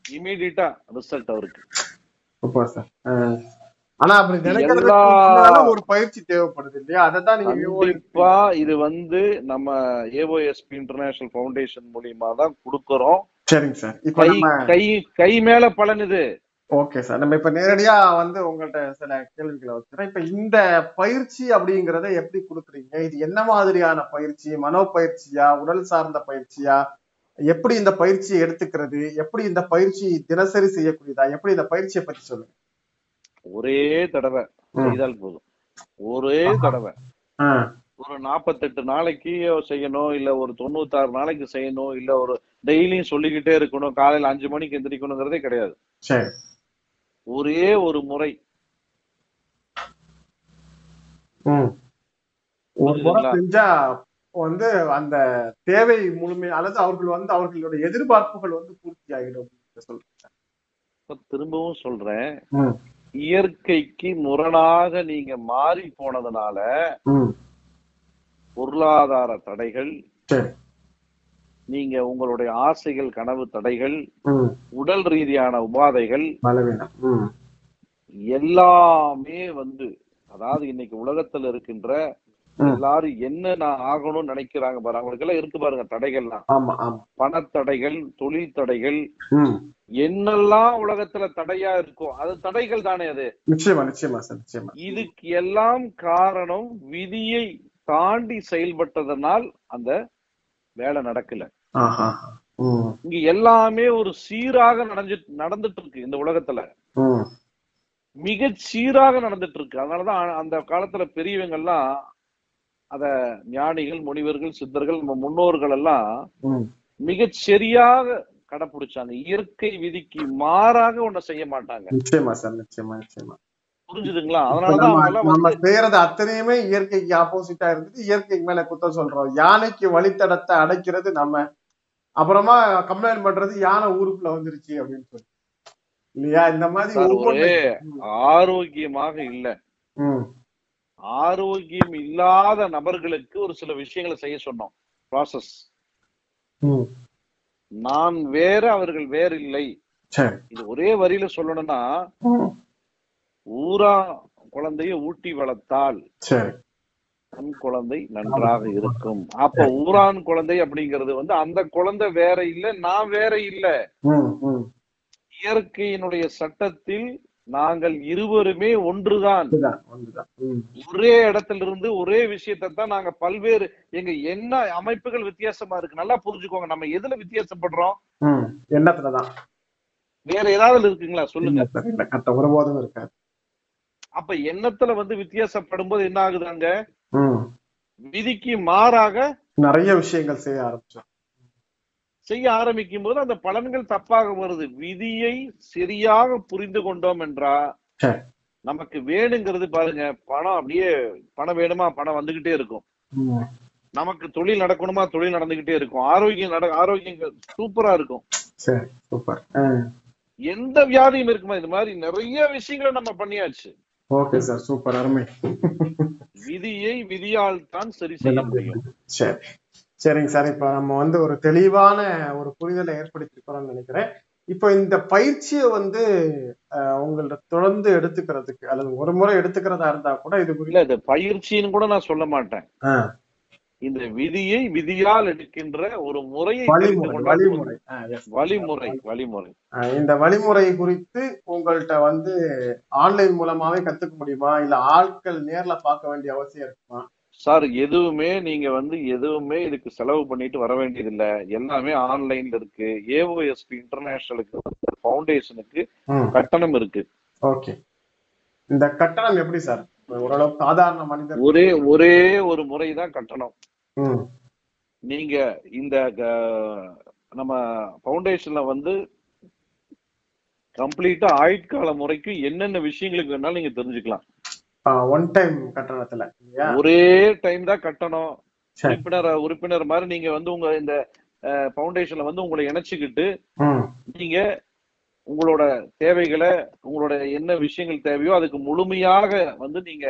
இமீடியட்டா ரிசல்ட் அவருக்கு. ஆனா அப்படி முன்னால ஒரு பயிற்சி தேவைப்படுது இல்லையா? அதை தான் நீங்க கண்டிப்பா இது வந்து நம்ம ஏஓஎஸ்பி இன்டர்நேஷனல் ஃபவுண்டேஷன் மூலியமா தான் கொடுக்கறோம். சரிங்க சார். கை கை மேல பலன் இது. ஓகே சார் நம்ம இப்ப நேரடியா வந்து உங்கள்ட்ட சில கேள்விகளை வச்சுறேன் இப்ப இந்த பயிற்சி அப்படிங்கறத எப்படி கொடுக்குறீங்க? இது என்ன மாதிரியான பயிற்சி? மனோ பயிற்சியா உடல் சார்ந்த பயிற்சியா? எப்படி இந்த பயிற்சியை எடுத்துக்கிறது? எப்படி இந்த பயிற்சி தினசரி செய்யக்கூடியதா? எப்படி இந்த பயிற்சியை பத்தி சொல்லுங்க. ஒரே தடவை. செய்தால் போதும். ஒரே தடவை. ஒரு நாற்பத்தெட்டு நாளைக்கு செய்யணும் இல்ல ஒரு தொண்ணூத்தாறு நாளைக்கு செய்யணும் இல்ல ஒரு டெய்லியும் சொல்லிக்கிட்டே இருக்கணும் காலையில அஞ்சு மணிக்கு எந்திரிக்கணுங்கிறதே கிடையாது. சரி. ஒரே ஒரு முறை. ஒரு முறை? செஞ்சா வந்து அந்த தேவை முழுமை அல்லது அவர்கள் வந்து அவர்களுடைய எதிர்பார்ப்புகள் வந்து பூர்த்தி ஆகிடும் சொல்றேன். திரும்பவும் சொல்றேன். இயற்கைக்கு முரணாக நீங்க மாறி போனதுனால பொருளாதார தடைகள் நீங்க உங்களுடைய ஆசைகள் கனவு தடைகள் உடல் ரீதியான உபாதைகள் எல்லாமே வந்து அதாவது இன்னைக்கு உலகத்துல இருக்கின்ற. எல்லாரும் என்ன நான் ஆகணும்னு நினைக்கிறாங்க பாரு அவங்களுக்கு எல்லாம் இருக்கு பாருங்க தடைகள்லாம். பணத்தடைகள் தொழில் தடைகள் என்னெல்லாம் உலகத்துல தடையா இருக்கோ அது தடைகள் தானே அது. நிச்சயமா நிச்சயமா சார் நிச்சயமா. இதுக்கு எல்லாம் காரணம் விதியை தாண்டி செயல்பட்டதனால் அந்த வேலை நடக்கல. இங்க எல்லாமே ஒரு சீராக நடந்து நடந்துட்டு இருக்கு இந்த உலகத்துல. மிக சீராக நடந்துட்டு இருக்கு அதனாலதான் அந்த காலத்துல பெரியவங்க எல்லாம் அத ஞானிகள் முனிவர்கள் சித்தர்கள் நம்ம முன்னோர்கள் எல்லாம் ம் மிகச் சரியாக கடைப்பிடிச்சாங்க. இயற்கை விதிக்கு மாறாக ஒன்ன செய்ய மாட்டாங்க. நிச்சயமா சார் நிச்சயமா நிச்சயமா. புரிஞ்சுதுங்களா? அதனாலதான் நம்ம செய்யறது அத்தனையுமே இயற்கைக்கு ஆப்போசிட்டா இருந்துட்டு இயற்கைக்கு மேல குத்தம் சொல்றோம். யானைக்கு வழித்தடத்தை அடைக்கிறது நம்ம. அப்புறமா கம்ப்ளைண்ட் பண்றது யானை ஊருக்குள்ள வந்துருச்சு அப்படின்னு சொல்லி. இல்லையா? இந்த மாதிரி ஆரோக்கியமாக இல்ல. ஆரோக்கியம் இல்லாத நபர்களுக்கு ஒரு சில விஷயங்களை செய்ய சொன்னோம். ப்ராசஸ் நான் வேற அவர்கள் வேற இல்லை இது ஒரே வரியில சொல்லணும்னா ஊரா குழந்தைய ஊட்டி வளர்த்தால் தன் குழந்தை நன்றாக இருக்கும். அப்ப ஊரான் குழந்தை அப்படிங்கிறது வந்து அந்த குழந்தை வேற இல்ல நான் வேற இல்ல. இயற்கையினுடைய சட்டத்தில் நாங்கள் இருவருமே ஒன்றுதான். ஒரே இடத்துல இருந்து ஒரே விஷயத்தை தான் நாங்க பல்வேறு எங்க என்ன அமைப்புகள் வித்தியாசமா இருக்கு நல்லா புரிஞ்சுக்கோங்க. நம்ம எதுல வித்தியாசப்படுறோம்? எண்ணத்துலதான். வேற ஏதாவது இருக்குங்களா? சொல்லுங்க இல்ல இல்ல கட்ட ஒருபோதும் இருக்காது அப்ப எண்ணத்துல வந்து வித்தியாசப்படும் போது என்ன ஆகுதாங்க? ம். விதிக்கு மாறாக நிறைய விஷயங்கள் செய்ய ஆரம்பிச்சோம். செய்ய ஆரம்பிக்கும் போது அந்த பலன்கள் தப்பாக வருது. விதியை சரியாக புரிந்து கொண்டோம் என்றா. நமக்கு வேணுங்கிறது பாருங்க பணம் அப்படியே பணம் வேணுமா? பணம் வந்துகிட்டே இருக்கும். நமக்கு தொழில் நடக்கணுமா? தொழில் நடந்துகிட்டே இருக்கும். ஆரோக்கியம் நட ஆரோக்கியம் சூப்பரா இருக்கும். எந்த வியாதியும் இருக்குமா? இந்த மாதிரி நிறைய விஷயங்களை நம்ம பண்ணியாச்சு. ஓகே சார் சூப்பர் அருமை விதியை விதியால் தான் சரி செய்ய முடியும். சரி. சரிங்க சார். இப்ப நம்ம வந்து ஒரு தெளிவான ஒரு புரிதலை ஏற்படுத்திருக்கிறோம்னு நினைக்கிறேன். இப்போ இந்த பயிற்சியை வந்து உங்கள்ட்ட தொடர்ந்து எடுத்துக்கிறதுக்கு அல்லது ஒரு முறை எடுத்துக்கிறதா இருந்தா கூட இது இல்ல இது பயிற்சின்னு கூட நான் சொல்ல மாட்டேன். இந்த விதியை விதியால் எடுக்கின்ற ஒரு முறையை வழிமுறை. வழிமுறை. வழிமுறை இந்த வழிமுறை குறித்து உங்கள்ட்ட வந்து ஆன்லைன் மூலமாவே கத்துக்க முடியுமா? இல்ல ஆட்கள் நேர்ல பார்க்க வேண்டிய அவசியம் இருக்குமா? சார் எதுவுமே நீங்க வந்து எதுவுமே இதுக்கு செலவு பண்ணிட்டு வர வேண்டியதில்ல. எல்லாமே ஆன்லைன்ல இருக்கு. ஏஓஎஸ்பி இன்டர்நேஷனலுக்கு ஃபவுண்டேஷனுக்கு ம். கட்டணம் இருக்கு. ஓகே. இந்த கட்டணம் எப்படி சார் ஓரளவு சாதாரண மனிதர் ஒரே ஒரே ஒரு முறை தான் கட்டணம். நீங்க இந்த நம்ம ஃபவுண்டேஷன்ல வந்து கம்ப்ளீட்டா ஆயுட்கால முறைக்கு என்னென்ன விஷயங்களுக்கு வேணாலும் நீங்க தெரிஞ்சுக்கலாம். ஒன் டைம் கட்டணத்துல ஒரே டைம் தான் கட்டணும். உறுப்பினர் உறுப்பினர் மாதிரி நீங்க வந்து உங்க இந்த ஃபவுண்டேஷன்ல வந்து உங்களை இணைச்சுக்கிட்டு நீங்க உங்களோட தேவைகளை உங்களோட என்ன விஷயங்கள் தேவையோ அதுக்கு முழுமையாக வந்து நீங்க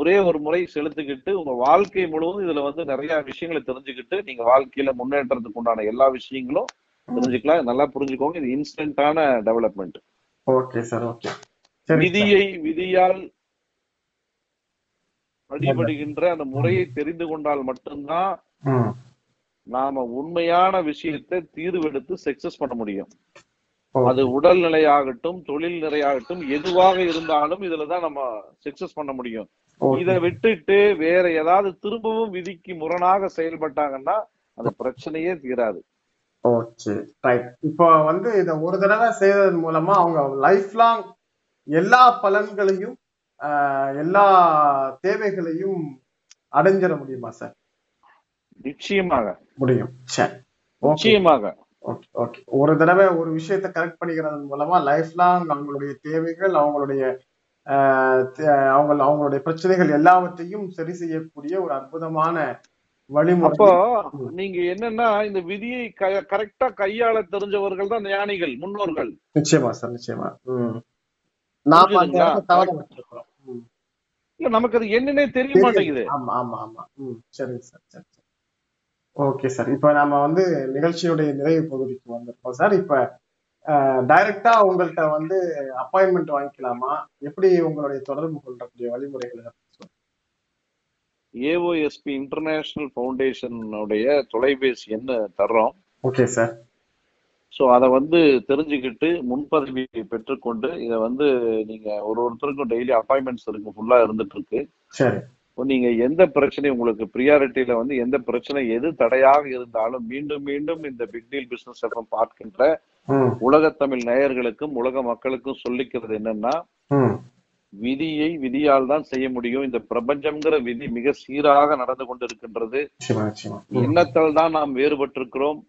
ஒரே ஒரு முறை செலுத்திக்கிட்டு உங்க வாழ்க்கை முழுவதும் இதுல வந்து நிறைய விஷயங்களை தெரிஞ்சுக்கிட்டு நீங்க வாழ்க்கையில முன்னேற்றத்துக்கு உண்டான எல்லா விஷயங்களும் தெரிஞ்சுக்கலாம். நல்லா புரிஞ்சுக்கோங்க. இது இன்ஸ்டன்டான டெவலப்மெண்ட். Okay sir okay. விதியை விதியால் வழிபடுகின்ற அந்த முறையை தெரிந்து கொண்டால் மட்டும்தான் நாம உண்மையான விஷயத்தை தீர்வெடுத்து சக்சஸ் பண்ண முடியும். அது உடல் நிலையாகட்டும் தொழில் நிலையாகட்டும் எதுவாக இருந்தாலும் இதுலதான் நம்ம சக்சஸ் பண்ண முடியும். இதை விட்டுட்டு வேற ஏதாவது திரும்பவும் விதிக்கு முரணாக செயல்பட்டாங்கன்னா அந்த பிரச்சனையே தீராது. ஓகே. ரைட். இப்போ வந்து இத ஒரு தடவை செய்ததன் மூலமா அவங்க லைஃப் லாங் எல்லா பலன்களையும் எல்லா தேவைகளையும் அடைஞ்சிட முடியுமா சார் நிச்சயமாக. முடியும். சரி. நிச்சயமாக. Okay okay. ஒரு தடவை ஒரு விஷயத்தை கரெக்ட் பண்ணிக்கிறதன் மூலமா லைஃப் லாங் அவங்களுடைய தேவைகள் அவங்களுடைய அவங்க அவங்களுடைய பிரச்சனைகள் எல்லாவற்றையும் சரி செய்யக்கூடிய ஒரு அற்புதமான வழிமுறை. அப்போ நீங்க என்னன்னா இந்த விதியை கரெக்டா கையாள தெரிஞ்சவர்கள் தான் ஞானிகள் முன்னோர்கள். நிச்சயமா சார் நிச்சயமா. இல்ல நமக்கு அது என்னன்னே தெரிய மாட்டேங்குது. ஆமா ஆமா ஆமா. ம் சரிங்க சார் சரி சரி. Okay sir. இப்ப நாம வந்து நிகழ்ச்சியுடைய நிறைவு பகுதிக்கு வந்திருக்கோம் சார். இப்ப டைரக்டா உங்கள்கிட்ட வந்து அப்பாயின்மெண்ட் வாங்கிக்கலாமா? எப்படி உங்களுடைய தொடர்பு கொள்ளக்கூடிய வழிமுறைகள் ஏஓஎஸ்பி இன்டர்நேஷனல் ஃபவுண்டேஷனுடைய தொலைபேசி என்ன தர்றோம். ஓகே சார் ஸோ அதை வந்து தெரிஞ்சுக்கிட்டு முன்பதவி பெற்றுக்கொண்டு இதை வந்து நீங்க ஒரு ஒருத்தருக்கும் டெய்லி அப்பாயின்மெண்ட்ஸ் இருக்கு ஃபுல்லா இருந்துட்டு இருக்கு நீங்க எந்த பிரச்சனை உங்களுக்கு ப்ரியாரிட்டியில வந்து எந்த பிரச்சனை எது தடையாக இருந்தாலும் மீண்டும் மீண்டும் இந்த பிக் டீல் பிசினஸ் எஃப்எம் பார்க்கின்ற ம், உலகத் தமிழ் நேயர்களுக்கும் உலக மக்களுக்கும் சொல்லிக்கிறது என்னன்னா விதியை விதியால் தான் செய்ய முடியும். இந்த பிரபஞ்சம்ங்கிற விதி மிக சீராக நடந்து கொண்டிருக்கின்றது. எண்ணத்தால் தான் நாம் வேறுபட்டிருக்கிறோம்.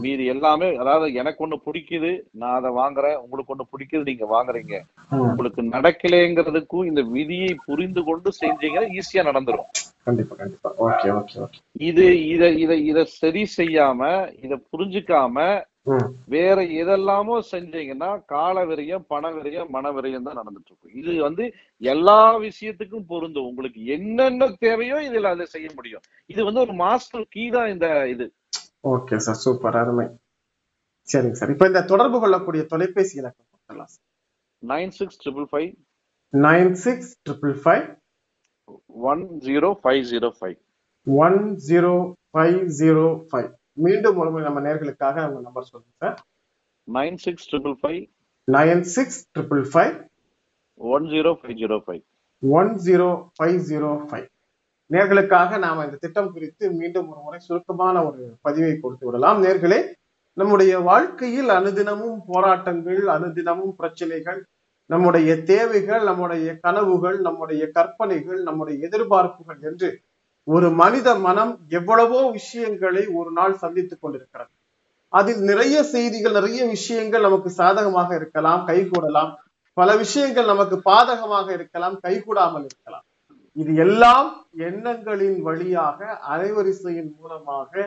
மீதி எல்லாமே அதாவது எனக்கு ஒண்ணு பிடிக்குது நான் அதை வாங்குறேன். உங்களுக்கு ஒண்ணு பிடிக்குது நீங்க வாங்குறீங்க. உங்களுக்கு நடக்கலைங்கிறதுக்கும் இந்த விதியை புரிந்து கொண்டு செஞ்சீங்கன்னா ஈஸியா நடந்துரும். கண்டிப்பா கண்டிப்பா. Okay okay okay. இது இத இத இத சரி செய்யாம இத புரிஞ்சுக்காம வேற எதெல்லாமோ செஞ்சீங்கன்னா கால விரயம் பண விரயம் மன விரயம் தான் நடந்துட்டு இருக்கும் இது வந்து எல்லா விஷயத்துக்கும் பொருந்தும். உங்களுக்கு என்னென்ன தேவையோ இதுல அதை செய்ய முடியும். இது வந்து ஒரு மாஸ்டர் கீ தான் இந்த இது. ஓகே சார் சூப்பர் அருமை. சரிங்க சார். இப்ப இந்த தொடர்பு கொள்ளக்கூடிய தொலைபேசி இலக்கம் கொடுத்துடலாம் sir. Nine six triple five. Nine six triple five. One zero five zero five. One zero five zero five. மீண்டும் ஒரு நம்ம நேர்களுக்காக நம்ம நம்பர் சொல்லுங்க sir nine six triple five nine six triple five one zero five zero five one zero five zero five நேர்களுக்காக நாம இந்த திட்டம் குறித்து மீண்டும் ஒரு முறை சுருக்கமான ஒரு பதிவை கொடுத்து விடலாம். நேர்களே நம்முடைய வாழ்க்கையில் அனுதினமும் போராட்டங்கள் அனுதினமும் பிரச்சனைகள் நம்முடைய தேவைகள் நம்முடைய கனவுகள் நம்முடைய கற்பனைகள் நம்முடைய எதிர்பார்ப்புகள் என்று ஒரு மனித மனம் எவ்வளவோ விஷயங்களை ஒரு நாள் சந்தித்துக் கொண்டிருக்கிறது. அதில் நிறைய செய்திகள் நிறைய விஷயங்கள் நமக்கு சாதகமாக இருக்கலாம் கைகூடலாம். பல விஷயங்கள் நமக்கு பாதகமாக இருக்கலாம் கைகூடாமல் இருக்கலாம். இது எல்லாம் எண்ணங்களின் வழியாக அலைவரிசையின் மூலமாக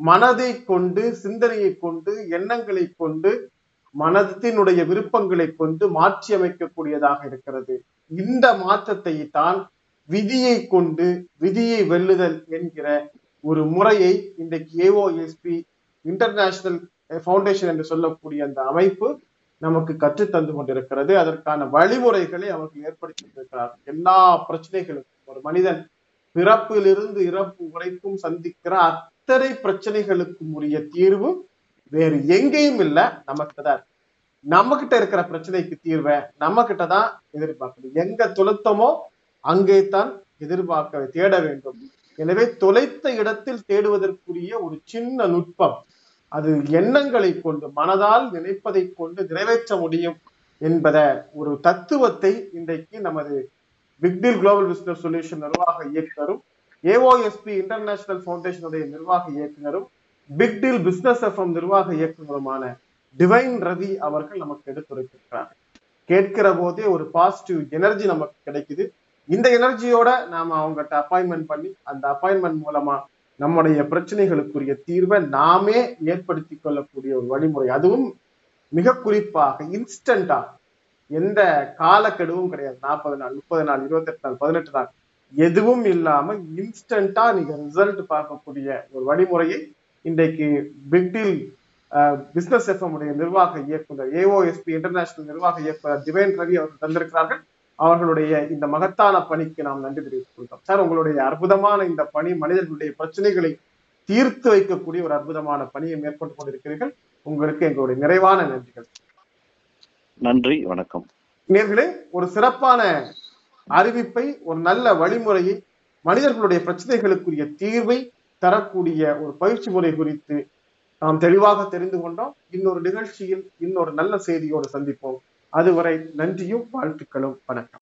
மனதை கொண்டு சிந்தனையை கொண்டு எண்ணங்களை கொண்டு மனத்தினுடைய விருப்பங்களை கொண்டு மாற்றி அமைக்கக்கூடியதாக இருக்கிறது. இந்த மாற்றத்தை தான் விதியை கொண்டு விதியை வெல்லுதல் என்கிற ஒரு முறையை இன்றைக்கு ஏஓஎஸ்பி இன்டர்நேஷனல் ஃபவுண்டேஷன் என்று சொல்லக்கூடிய அந்த அமைப்பு நமக்கு கற்று தந்து கொண்டிருக்கிறது. அதற்கான வழிமுறைகளை அவர்கள் ஏற்படுத்தி இருக்கிறார்கள் எல்லா பிரச்சனைகளுக்கும் ஒரு மனிதன் பிறப்பிலிருந்து இறப்பு உரைக்கும் சந்திக்கிற அத்தனை பிரச்சனைகளுக்கும் உரிய தீர்வு வேறு எங்கேயும் இல்லை. நமக்கு தான். நம்ம கிட்ட இருக்கிற பிரச்சனைக்கு தீர்வை நம்ம கிட்ட தான் எதிர்பார்க்கணும் எங்க துளத்தமோ அங்கே தான் எதிர்பார்க்க தேட வேண்டும். எனவே தொலைத்த இடத்தில் தேடுவதற்குரிய ஒரு சின்ன நுட்பம். அது எண்ணங்களை கொண்டு மனதால் நினைப்பதை கொண்டு நிறைவேற்ற முடியும் என்பத ஒரு தத்துவத்தை இன்றைக்கு நமது பிக்டில் குளோபல் பிசினஸ் சொல்யூஷன் நிர்வாக இயக்குனரும் ஏஓஎஸ்பி இன்டர்நேஷனல் பவுண்டேஷனுடைய நிர்வாக இயக்குனரும் பிக்டில் பிசினஸ் எஃப்எம் நிர்வாக இயக்குனருமான டிவைன் ரவி அவர்கள் நமக்கு எடுத்துரைத்திருக்கிறார். கேட்கிற போதே ஒரு பாசிட்டிவ் எனர்ஜி நமக்கு கிடைக்குது. இந்த எனர்ஜியோட நாம அவங்ககிட்ட அப்பாயின்மெண்ட் பண்ணி அந்த அப்பாயின்மெண்ட் மூலமா நம்முடைய பிரச்சனைகளுக்குரிய தீர்வை நாமே ஏற்படுத்தி கொள்ளக்கூடிய ஒரு வழிமுறை. அதுவும் மிக குறிப்பாக இன்ஸ்டண்டா எந்த காலக்கெடுவும் கிடையாது. நாற்பது நாள் முப்பது நாள் இருபத்தெட்டு நாள் பதினெட்டு நாள். எதுவும் இல்லாம இன்ஸ்டண்டா நீங்க ரிசல்ட் பார்க்கக்கூடிய ஒரு வழிமுறையை இன்றைக்கு பிக்டில் பிசினஸ் எஃப்எம் உடைய நிர்வாக இயக்குனர் ஏஓஎஸ்பி இன்டர்நேஷனல் நிர்வாக இயக்குனர் திவேன் ரவி அவர்கள் தந்திருக்கிறார்கள். அவர்களுடைய இந்த மகத்தான பணிக்கு நாம் நன்றி தெரிவித்துக் கொள்கிறோம். சார் உங்களுடைய அற்புதமான இந்த பணி மனிதர்களுடைய பிரச்சனைகளை தீர்த்து வைக்கக்கூடிய ஒரு அற்புதமான பணியை மேற்கொண்டு கொண்டிருக்கிறீர்கள். உங்களுக்கு எங்களுடைய நிறைவான நன்றிகள். நன்றி வணக்கம். நேர்களே ஒரு சிறப்பான அறிவிப்பை ஒரு நல்ல வழிமுறையை மனிதர்களுடைய பிரச்சனைகளுக்குரிய தீர்வை தரக்கூடிய ஒரு பயிற்சி முறை குறித்து நாம் தெளிவாக தெரிந்து கொண்டோம். இன்னொரு நிகழ்ச்சியில் இன்னொரு நல்ல செய்தியோடு சந்திப்போம். அதுவரை நன்றியும் வாழ்த்துக்களும் வணக்கம்.